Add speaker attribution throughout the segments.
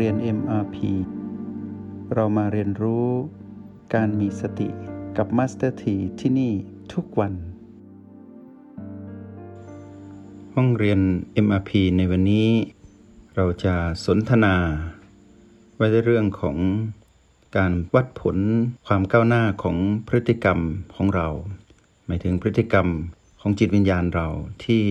Speaker 1: เรียน MRP เรามาเรียนรู้การมีสติกับ Master T ที่ที่นี่ทุกวัน ห้องเรียน MRP ในวันนี้ เราจะสนทนาไว้ในเรื่องของการวัดผลความก้าวหน้าของพฤติกรรมของเรา หมายถึงพฤติกรรมของจิตวิญญาณเราที่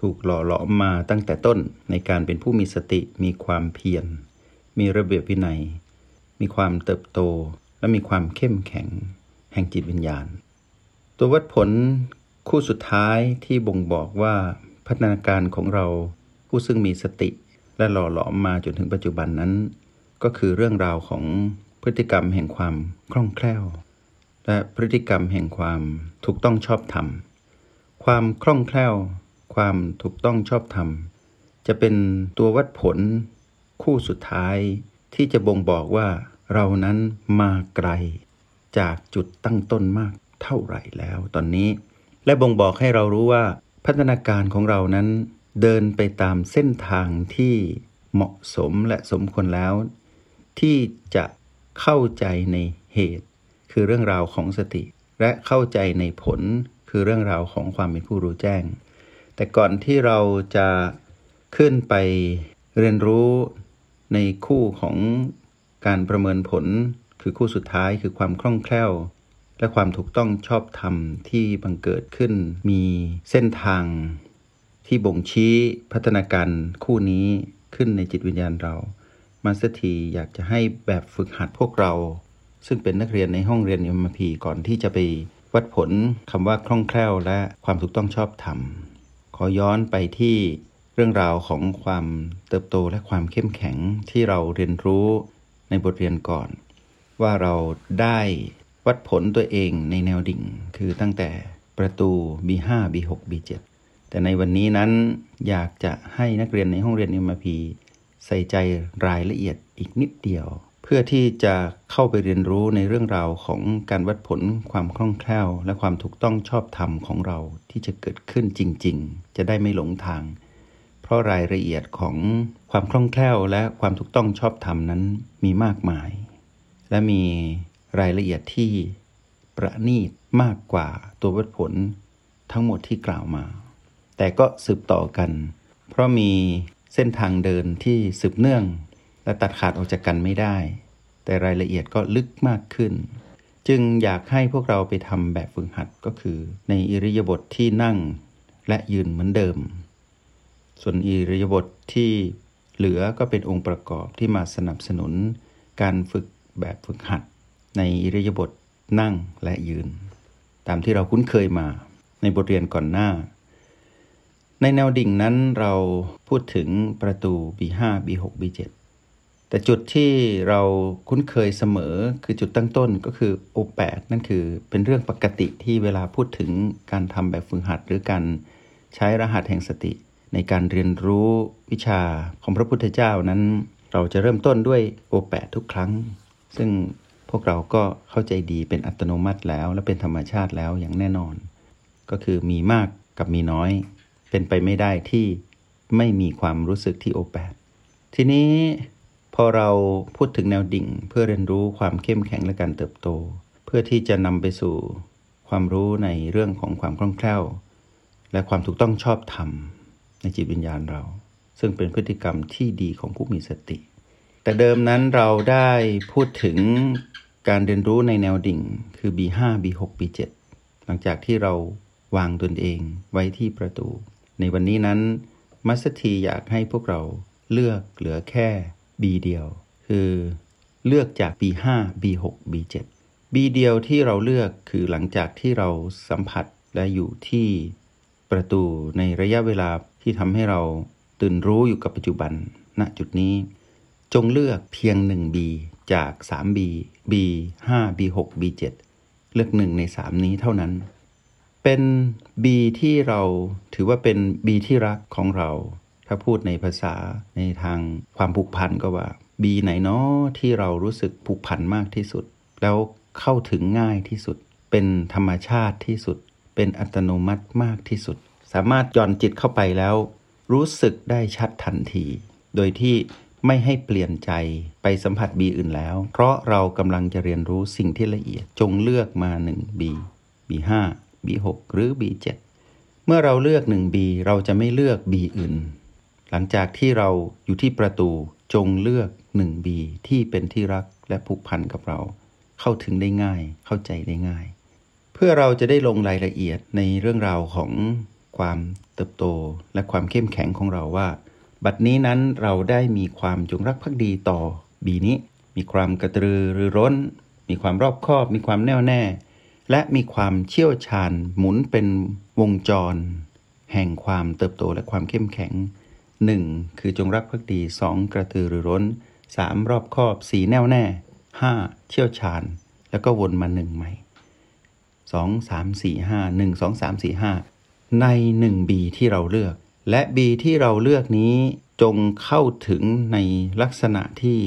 Speaker 1: ถูกหล่อหลอมมาตั้งแต่ต้นในการเป็นผู้มีสติมีความเพียร มีระเบียบวินัย มีความเติบโต และมีความเข้มแข็ง แห่งจิตวิญญาณ ตัววัดผลคู่สุดท้ายที่บ่งบอกว่าพัฒนาการของเราผู้ซึ่งมีสติและหล่อหลอมมาจนถึงปัจจุบันนั้น ก็คือเรื่องราวของพฤติกรรมแห่งความคล่องแคล่ว และพฤติกรรมแห่งความถูกต้องชอบธรรม ความคล่องแคล่ว ความถูกต้องชอบธรรม จะเป็นตัววัดผล คู่สุดท้าย ที่จะบ่งบอกว่าเรานั้นมาไกล จากจุดตั้งต้นมากเท่าไหร่แล้วตอนนี้ และบ่งบอกให้เรารู้ว่าพัฒนาการของเรานั้นเดินไปตามเส้นทางที่เหมาะสมและสมควรแล้ว ที่จะเข้าใจในเหตุ คือเรื่องราวของสติ และเข้าใจในผลคือเรื่องราวของความเป็นผู้รู้แจ้ง แต่ก่อนที่เราจะขึ้นไปเรียนรู้ ในคู่ของการประเมินผลคือคู่สุดท้ายคือความคล่องแคล่ว และความถูกต้องชอบธรรมที่บังเกิดขึ้น มีเส้นทางที่บ่งชี้พัฒนาการคู่นี้ขึ้นในจิตวิญญาณเรา มาสถีอยากจะให้แบบฝึกหัดพวกเรา ซึ่งเป็นนักเรียนในห้องเรียนมพีก่อนที่จะไปวัดผลคำว่าคล่องแคล่วและความถูกต้องชอบธรรม ขอย้อนไปที่ เรื่องราวของความเติบโตและความเข้มแข็งที่เราเรียนรู้ในบทเรียนก่อน ว่าเราได้วัดผลตัวเองในแนวดิ่ง คือตั้งแต่ประตู B5 B6 B7 แต่ในวันนี้นั้นอยากจะให้นักเรียนในห้องเรียน m พีใส่ใจรายละเอียดอีกนิดเดียว เพื่อที่จะเข้าไปเรียนรู้ในเรื่องราวของการวัดผลความคล่องแคล่ว และความถูกต้องชอบธรรมของเราที่จะเกิดขึ้นจริง ๆ จะได้ไม่หลงทาง เพราะรายละเอียดของความคล่องแคล่วและความถูกต้องชอบธรรมนั้นมีมากมาย และมีรายละเอียดที่ประณีตมากกว่าตัววัดผลทั้งหมดที่กล่าวมา แต่ก็สืบต่อกัน เพราะมีเส้นทางเดินที่สืบเนื่อง และตัดขาดออกจากกันไม่ได้ แต่รายละเอียดก็ลึกมากขึ้น จึงอยากให้พวกเราไปทำแบบฝึกหัดก็คือ ในอิริยาบถทที่นั่งและยืนเหมือนเดิม ส่วนอิริยาบถทที่เหลือก็เป็นองค์ประกอบที่มาสนับสนุน การฝึกแบบฝึกหัด ในอิริยาบถนั่งและยืน ตามที่เราคุ้นเคยมาในบทเรียนก่อนหน้า ในแนวดิ่งนั้นเราพูดถึงประตู B5 B6 B7 แต่จุดที่เราคุ้นเคยเสมอคือจุดตั้งต้นก็คือ O8 นั่นคือเป็นเรื่องปกติที่เวลาพูดถึงการทำแบบฝึกหัด หรือการใช้รหัสแห่งสติ ในการเรียนรู้วิชาของพระพุทธเจ้านั้น เราจะเริ่มต้นด้วย O8 ทุกครั้ง ซึ่งพวกเราก็เข้าใจดีเป็นอัตโนมัติแล้ว และเป็นธรรมชาติแล้วอย่างแน่นอน ก็คือมีมากกับมีน้อย เป็นไปไม่ได้ที่ไม่มีความรู้สึกที่ O8 ทีนี้พอเราพูดถึงแนวดิ่ง เพื่อเรียนรู้ความเข้มแข็งและการเติบโต เพื่อที่จะนำไปสู่ความรู้ในเรื่องของความคล่องแคล่ว และความถูกต้องชอบธรรม ในจิตวิญญาณเรา ซึ่งเป็นพฤติกรรมที่ดีของผู้มีสติ แต่เดิมนั้นเราได้พูดถึงการเรียนรู้ในแนวดิ่งคือ B5 B6 B7 หลังจากที่เราวางตนเองไว้ที่ประตู ในวันนี้นั้นมัสถีอยากให้พวกเราเลือกเหลือแค่ B เดียว คือเลือกจาก B5 B6 B7 B เดียวที่เราเลือกคือหลังจากที่เราสัมผัสและอยู่ที่ประตูในระยะเวลา ที่ทำให้เราตื่นรู้อยู่กับปัจจุบัน ณจุดนี้ จงเลือกเพียง 1B จาก 3B B 5 B 6 B 7เลือกหนึ่งใน 3 นี้เท่านั้น เป็น B ที่เราถือว่าเป็น B ที่รักของเรา ถ้าพูดในภาษาในทางความผูกพันก็ว่าบีไหนเนาะที่เรารู้สึกผูกพันมากที่สุด แล้วเข้าถึงง่ายที่สุด เป็นธรรมชาติที่สุด เป็นอัตโนมัติมากที่สุด สามารถย่อนจิตเข้าไปแล้ว รู้สึกได้ชัดทันที โดยที่ไม่ให้เปลี่ยนใจไปสัมผัส B อื่นแล้ว เพราะเรากำลังจะเรียนรู้สิ่งที่ละเอียดจงเลือกมา 1B B5 B6 หรือ B7 เมื่อเราเลือก 1B เราจะไม่เลือก B อื่น หลังจากที่เราอยู่ที่ประตูจงเลือก 1B ที่เป็นที่รักและผูกพันกับเรา เข้าถึงได้ง่าย เข้าใจได้ง่าย เพื่อเราจะได้ลงรายละเอียดในเรื่องราวของ ความเติบโตและความเข้มแข็งของเราว่า บัดนี้นั้นเราได้มีความจงรักภักดีต่อบีนี้ มีความกระตือรือร้น มีความรอบคอบ มีความแน่วแน่ และมีความเชี่ยวชาญหมุนเป็นวงจร แห่งความเติบโตและความเข้มแข็ง 1. คือจงรักภักดี 2. กระตือรือร้น 3. รอบคอบ 4. แน่วแน่ 5. เชี่ยวชาญ แล้วก็วนมาหนึ่งใหม่2 3 4 5 1 2 3 4 5 ใน 1B ที่เราเลือก และ B ที่เราเลือกนี้จงเข้าถึงในลักษณะที่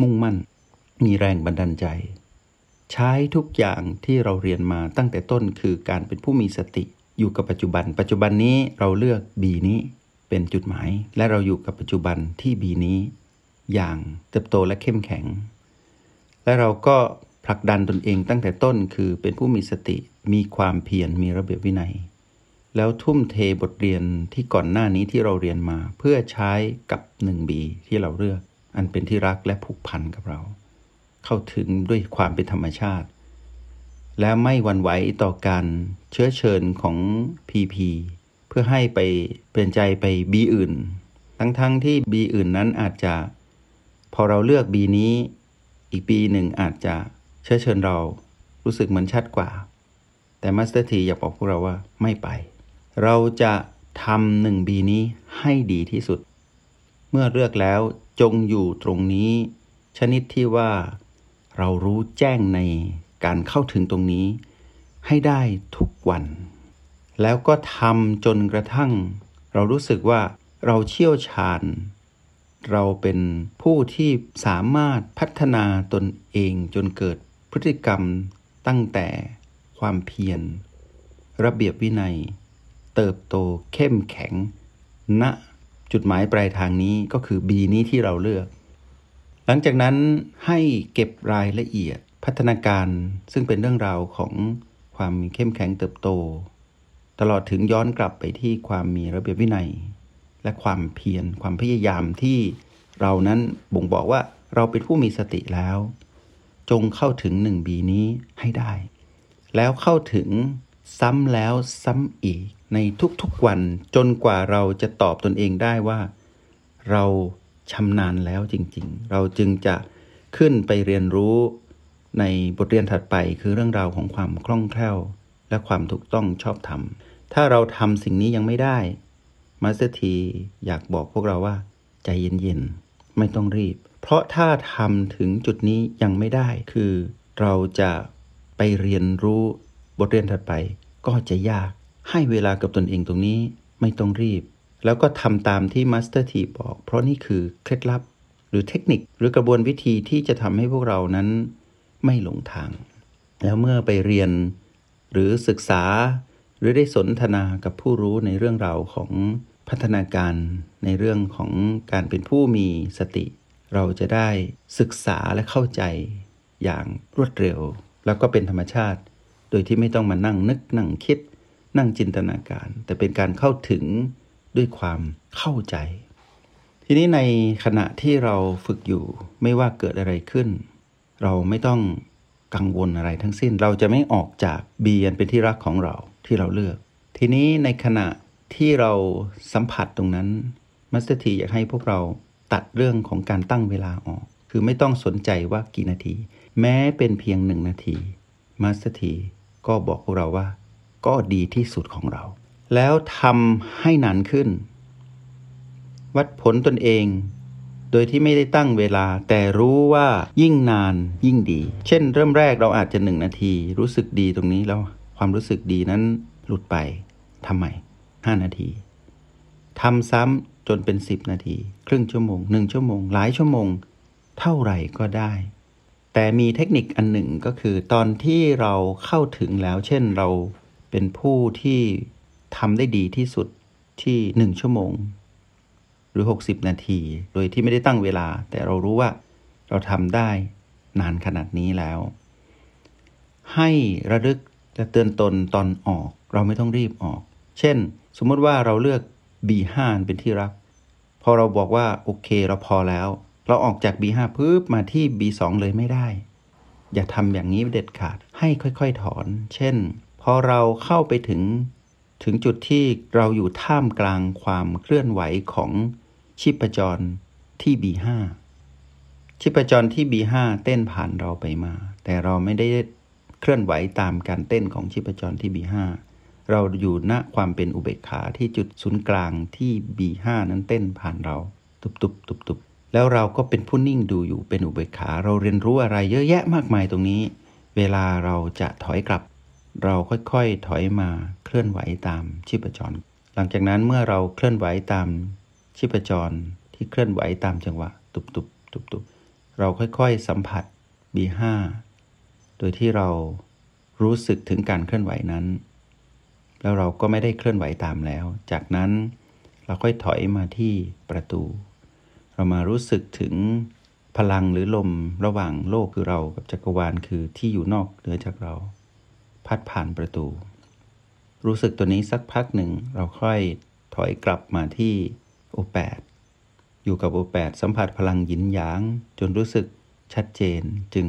Speaker 1: มุ่งมั่น มีแรงบันดาลใจ ใช้ทุกอย่างที่เราเรียนมาตั้งแต่ต้นคือการเป็นผู้มีสติ อยู่กับปัจจุบัน ปัจจุบันนี้เราเลือก B นี้เป็นจุดหมาย และเราอยู่กับปัจจุบันที่ B นี้ อย่างเติบโตและเข้มแข็ง และเราก็ผลักดันตนเองตั้งแต่ต้นคือเป็นผู้มีสติมีความเพียรมีระเบียบวินัย แล้วทุ่มเทบทเรียนที่ก่อนหน้านี้ที่เราเรียนมา เพื่อใช้กับ 1B ที่เราเลือก อันเป็นที่รักและผูกพันกับเรา เข้าถึงด้วยความเป็นธรรมชาติ และไม่หวั่นไหวต่อการเชื้อเชิญของ PP เพื่อให้ไปเปลี่ยนใจไป B อื่น ทั้งๆทที่ B อื่นนั้นอาจจะ พอเราเลือก B นี้ อีกปีหนึ่งอาจจะเชื้อเชิญเรารู้สึกเหมือนชัดกว่า แต่มาสเตอร์ทีอยากบอกพวกเราว่าไม่ไป เราจะทำหนึ่งบีนี้ให้ดีที่สุด เมื่อเลือกแล้วจงอยู่ตรงนี้ ชนิดที่ว่าเรารู้แจ้งในการเข้าถึงตรงนี้ ให้ได้ทุกวัน แล้วก็ทำจนกระทั่ง เรารู้สึกว่าเราเชี่ยวชาญ เราเป็นผู้ที่สามารถพัฒนาตนเองจนเกิดพฤติกรรมตั้งแต่ความเพียร ระเบียบวินัย เติบโตเข้มแข็งณจุดหมายปลายทางนี้ก็คือ B นี้ที่เราเลือก หลังจากนั้นให้เก็บรายละเอียดพัฒนาการซึ่งเป็นเรื่องราวของความเข้มแข็งเติบโต ตลอดถึงย้อนกลับไปที่ความมีระเบียบวินัย และความเพียรความพยายามที่เรานั้นบ่งบอกว่าเราเป็นผู้มีสติแล้ว จงเข้าถึงหนึ่ง B นี้ให้ได้ แล้วเข้าถึงซ้ำแล้วซ้ำอีก ในทุกๆวันจนกว่าเราจะตอบตนเองได้ว่า เราชำนาญแล้วจริงๆ เราจึงจะขึ้นไปเรียนรู้ในบทเรียนถัดไปคือเรื่องราวของความคล่องแคล่ว และความถูกต้องชอบธรรม ถ้าเราทำสิ่งนี้ยังไม่ได้มาสเตอร์ทีอยากบอกพวกเราว่า ใจเย็นๆ ไม่ต้องรีบ เพราะถ้าทำถึงจุดนี้ยังไม่ได้คือเราจะไปเรียนรู้บทเรียนถัดไปก็จะยาก ให้เวลากับตนเองตรงนี้ไม่ต้องรีบ แล้วก็ทำตามที่มาสเตอร์ทีบอก เพราะนี่คือเคล็ดลับ หรือเทคนิคหรือกระบวนวิธีที่จะทำให้พวกเรานั้นไม่หลงทาง แล้วเมื่อไปเรียน หรือศึกษา หรือได้สนทนากับผู้รู้ในเรื่องราวของพัฒนาการในเรื่องของการเป็นผู้มีสติ เราจะได้ศึกษาและเข้าใจอย่างรวดเร็ว แล้วก็เป็นธรรมชาติ โดยที่ไม่ต้องมานั่งนึกนั่งคิด นั่งจินตนาการ แต่เป็นการเข้าถึงด้วยความเข้าใจ ทีนี้ในขณะที่เราฝึกอยู่ไม่ว่าเกิดอะไรขึ้น เราไม่ต้องกังวลอะไรทั้งสิ้น เราจะไม่ออกจากบียันเป็นที่รักของเราที่เราเลือก ทีนี้ในขณะที่เราสัมผัสตรงนั้นมาสเตอร์ทีอยากให้พวกเราตัดเรื่องของการตั้งเวลาออก คือไม่ต้องสนใจว่ากี่นาที แม้เป็นเพียงหนึ่งนาทีมาสเตอร์ทีก็บอกพวกเราว่า ก็ดีที่สุดของเรา แล้วทำให้นานขึ้น วัดผลตนเอง โดยที่ไม่ได้ตั้งเวลา แต่รู้ว่ายิ่งนานยิ่งดี เช่น เริ่มแรกเราอาจจะหนึ่งนาที รู้สึกดีตรงนี้แล้วความรู้สึกดีนั้นหลุดไปทำไมห้านาทีทำซ้ำจนเป็น 10 นาที ครึ่งชั่วโมง1ชั่วโมง หลายชั่วโมง เท่าไหร่ก็ได้ แต่มีเทคนิคอันหนึ่งก็คือ ตอนที่เราเข้าถึงแล้ว เช่นเรา เป็นผู้ที่ทำได้ดีที่สุดที่1ชั่วโมง หรือ 60 นาที โดยที่ไม่ได้ตั้งเวลา แต่เรารู้ว่าเราทำได้นานขนาดนี้แล้ว ให้ระลึกและเตือนตนตอนออก เราไม่ต้องรีบออก เช่น สมมติว่าเราเลือก B5 เป็นที่รัก พอเราบอกว่าโอเคเราพอแล้ว เราออกจาก B5 ปุ๊บมาที่ B2 เลยไม่ได้ อย่าทำอย่างนี้เด็ดขาดให้ค่อย ๆ ถอน เช่น พอเราเข้าไปถึงถึงจุดที่เราอยู่ท่ามกลางความเคลื่อนไหวของชีพจรที่ B5 ชีพจรที่ B5 เต้นผ่านเราไปมา แต่เราไม่ได้เคลื่อนไหวตามการเต้นของชีพจรที่ B5 เราอยู่ณความเป็นอุเบกขาที่จุดศูนย์กลางที่ B5 นั้นเต้นผ่านเรา ตุบตุบตุบตุบแล้วเราก็เป็นผู้นิ่งดูอยู่เป็นอุเบกขา เราเรียนรู้อะไรเยอะแยะมากมายตรงนี้ เวลาเราจะถอยกลับ เราค่อยๆถอยมาเคลื่อนไหวตามชีพจร หลังจากนั้นเมื่อเราเคลื่อนไหวตามชีพจรที่เคลื่อนไหวตามจังหวะ ตุบตุบตุบตุบเราค่อยๆสัมผัส B5 โดยที่เรารู้สึกถึงการเคลื่อนไหวนั้น แล้วเราก็ไม่ได้เคลื่อนไหวตามแล้ว จากนั้นเราค่อยถอยมาที่ประตู เรามารู้สึกถึงพลังหรือลมระหว่างโลกคือเรากับจักรวาลคือที่อยู่นอกเหนือจากเรา พัดผ่านประตู รู้สึกตัวนี้สักพักหนึ่งเราค่อยถอยกลับมาที่โอแปดอยู่กับโอแปดสัมผัสพลังหยินหยาง จนรู้สึกชัดเจนจึง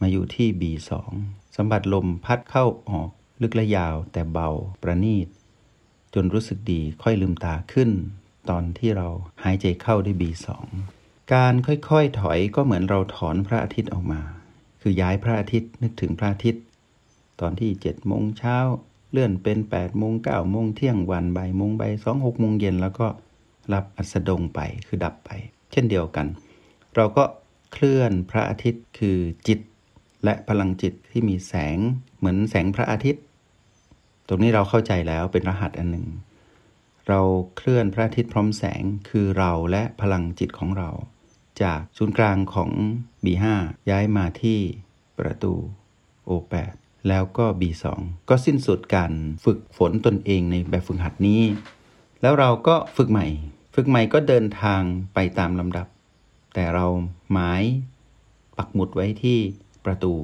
Speaker 1: มาอยู่ที่ B2 สัมผัสลมพัดเข้าออกลึกและยาวแต่เบาประณีต จนรู้สึกดีค่อยลืมตาขึ้น ตอนที่เราหายใจเข้าได้ B2 การค่อยๆถอยก็เหมือนเราถอนพระอาทิตย์ออกมา คือย้ายพระอาทิตย์นึกถึงพระอาทิตย์ ตอนที่7โมงเช้าเลื่อนเป็น8โมง9โมงเที่ยงวันบ่ายโมงบ่ายสองหกโมงเย็นแล้วก็รับอัสดงไปคือดับไป เช่นเดียวกัน เราก็เคลื่อนพระอาทิตย์คือจิต และพลังจิตที่มีแสงเหมือนแสงพระอาทิตย์ ตรงนี้เราเข้าใจแล้วเป็นรหัสอันหนึ่ง เราเคลื่อนพระอาทิตย์พร้อมแสงคือเราและพลังจิตของเรา จากศูนย์กลางของ B5 ย้ายมาที่ประตู O8 แล้วก็ B2 ก็สิ้นสุดการฝึกฝนตนเองในแบบฝึกหัดนี้ แล้วเราก็ฝึกใหม่ ฝึกใหม่ก็เดินทางไปตามลำดับ แต่เราหมายปักหมุดไว้ที่ประตู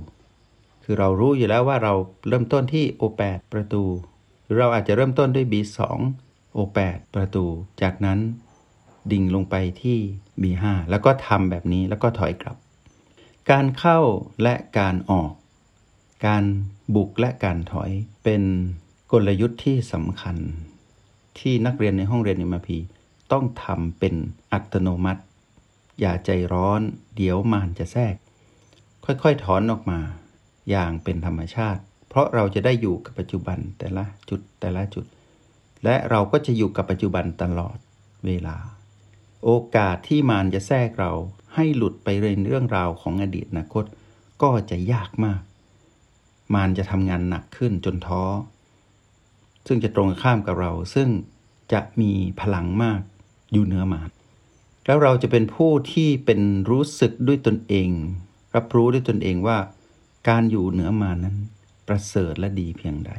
Speaker 1: คือเรารู้อยู่แล้วว่าเราเริ่มต้นที่ O8 ประตู หรือเราอาจจะเริ่มต้นด้วย B2 O8 ประตู จากนั้นดิ่งลงไปที่ B5 แล้วก็ทำแบบนี้แล้วก็ถอยกลับ การเข้าและการออก การบุกและการถอยเป็นกลยุทธ์ที่สำคัญ ที่นักเรียนในห้องเรียนอิมพีต้องทำเป็นอัตโนมัติ อย่าใจร้อน เดี๋ยวมานจะแทรก ค่อยๆถอนออกมา อย่างเป็นธรรมชาติ เพราะเราจะได้อยู่กับปัจจุบันแต่ละจุดแต่ละจุด และเราก็จะอยู่กับปัจจุบันตลอดเวลา โอกาสที่มารจะแทรกเราให้หลุดไปเรื่องเรื่องราวของอดีตอนาคต ก็จะยากมาก มารจะทำงานหนักขึ้นจนท้อ ซึ่งจะตรงข้ามกับเรา ซึ่งจะมีพลังมากอยู่เหนือมารแล้วเราจะเป็นผู้ที่เป็นรู้สึกด้วยตนเอง รับรู้ด้วยตนเองว่า การอยู่เหนือมานั้น ประเสริฐและดีเพียงใด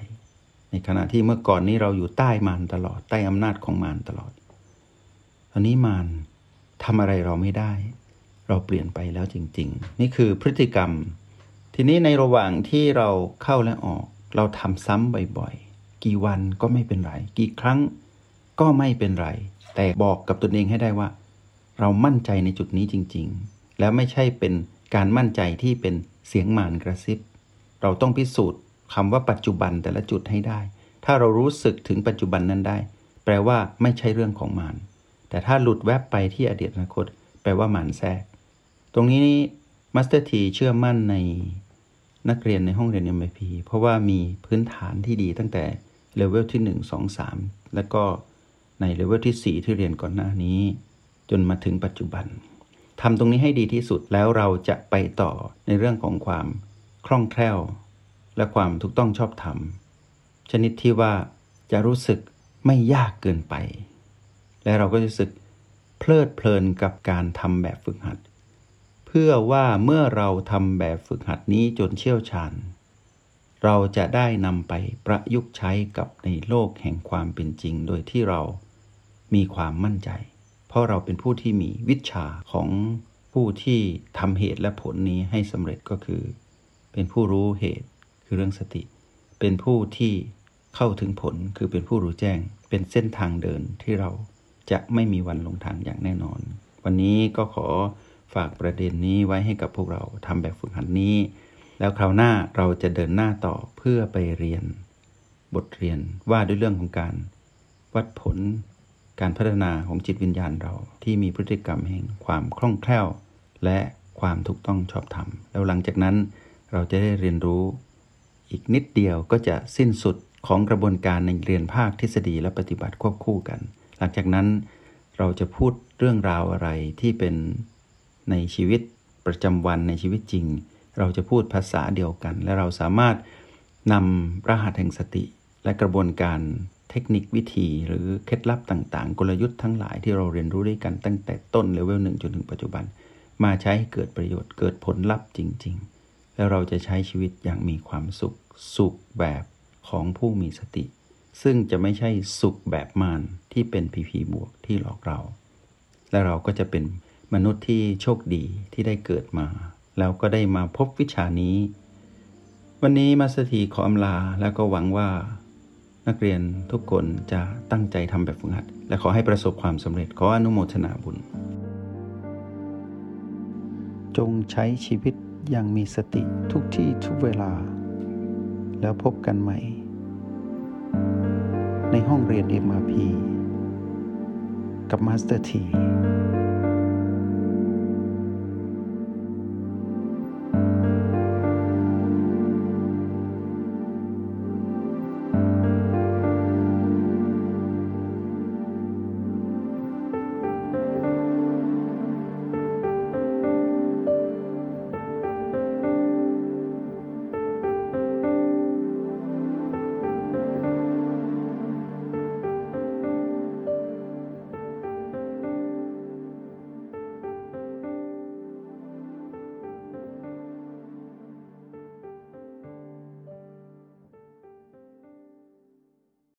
Speaker 1: ในขณะที่เมื่อก่อนนี้เราอยู่ใต้มารตลอดใต้อำนาจของมารตลอด ตอนนี้มารทำอะไรเราไม่ได้ เราเปลี่ยนไปแล้วจริง ๆ นี่คือพฤติกรรม ทีนี้ในระหว่างที่เราเข้าและออก เราทำซ้ำบ่อยๆ กี่วันก็ไม่เป็นไร กี่ครั้งก็ไม่เป็นไร แต่บอกกับตนเองให้ได้ว่า เรามั่นใจในจุดนี้จริง ๆ แล้วไม่ใช่เป็นการมั่นใจที่เป็นเสียงมารกระซิบ เราต้องพิสูจน์คำว่าปัจจุบันแต่ละจุดให้ได้ ถ้าเรารู้สึกถึงปัจจุบันนั้นได้ แปลว่าไม่ใช่เรื่องของมารแต่ถ้าหลุดแวบไปที่อดีตอนาคต แปลว่ามารแทรก ตรงนี้มาสเตอร์ทีเชื่อมั่นใน นักเรียนในห้องเรียน MIP เพราะว่ามีพื้นฐานที่ดีตั้งแต่เลเวลที่ 1 2 3 แล้วก็ในเลเวลที่ 4 ที่เรียนก่อนหน้านี้ จนมาถึงปัจจุบันทำตรงนี้ให้ดีที่สุดแล้วเราจะไปต่อในเรื่องของความคล่องแคล่ว และความถูกต้องชอบธรรม ชนิดที่ว่าจะรู้สึกไม่ยากเกินไป และเราก็จะรู้สึกเพลิดเพลินกับการทำแบบฝึกหัด เพื่อว่าเมื่อเราทำแบบฝึกหัดนี้จนเชี่ยวชาญ เราจะได้นำไปประยุกต์ใช้กับในโลกแห่งความเป็นจริง โดยที่เรามีความมั่นใจ เพราะเราเป็นผู้ที่มีวิชาของผู้ที่ทำเหตุและผลนี้ให้สำเร็จก็คือ เป็นผู้รู้เหตุคือเรื่องสติ เป็นผู้ที่เข้าถึงผลคือเป็นผู้รู้แจ้ง เป็นเส้นทางเดินที่เราจะไม่มีวันลงทางอย่างแน่นอน วันนี้ก็ขอ ฝากประเด็นนี้ไว้ให้กับพวกเราทำแบบฝึกหัดนนี้ แล้วคราวหน้าเราจะเดินหน้าต่อเพื่อไปเรียน บทเรียนว่าด้วยเรื่องของการ วัดผลการพัฒนาของจิตวิญญาณเราที่มีพฤติกรรมแห่งความคล่องแคล่ว และความถูกต้องชอบธรรม แล้วหลังจากนั้นเราจะได้เรียนรู้ อีกนิดเดียวก็จะสิ้นสุดของกระบวนการในเรียนภาคทฤษฎีและปฏิบัติควบคู่กัน หลังจากนั้นเราจะพูดเรื่องราวอะไรที่เป็น ในชีวิตประจำวันในชีวิตจริง เราจะพูดภาษาเดียวกัน และเราสามารถนำรหัสแห่งสติ และกระบวนการเทคนิควิธี หรือเคล็ดลับต่างๆ กลยุทธ์ทั้งหลายที่เราเรียนรู้ด้วยกันตั้งแต่ต้นเลเวลหนึ่งจนถึงปัจจุบัน มาใช้ให้เกิดประโยชน์เกิดผลลัพธ์จริง ๆ แล้วเราจะใช้ชีวิตอย่างมีความสุข สุขแบบของผู้มีสติ ซึ่งจะไม่ใช่สุขแบบมารที่เป็นพีพีบวกที่หลอกเรา และเราก็จะเป็น มนุษย์ที่โชคดีที่ได้เกิดมา แล้วก็ได้มาพบวิชานี้ วันนี้มาสถีขออำลาแล้วก็หวังว่า นักเรียนทุกคนจะตั้งใจทำแบบฝึกหัด และขอให้ประสบความสำเร็จขออนุโมทนาบุญ จงใช้ชีวิตอย่างมีสติทุกที่ทุกเวลา แล้วพบกันใหม่ ในห้องเรียน MRP กับมาสเตอร์ที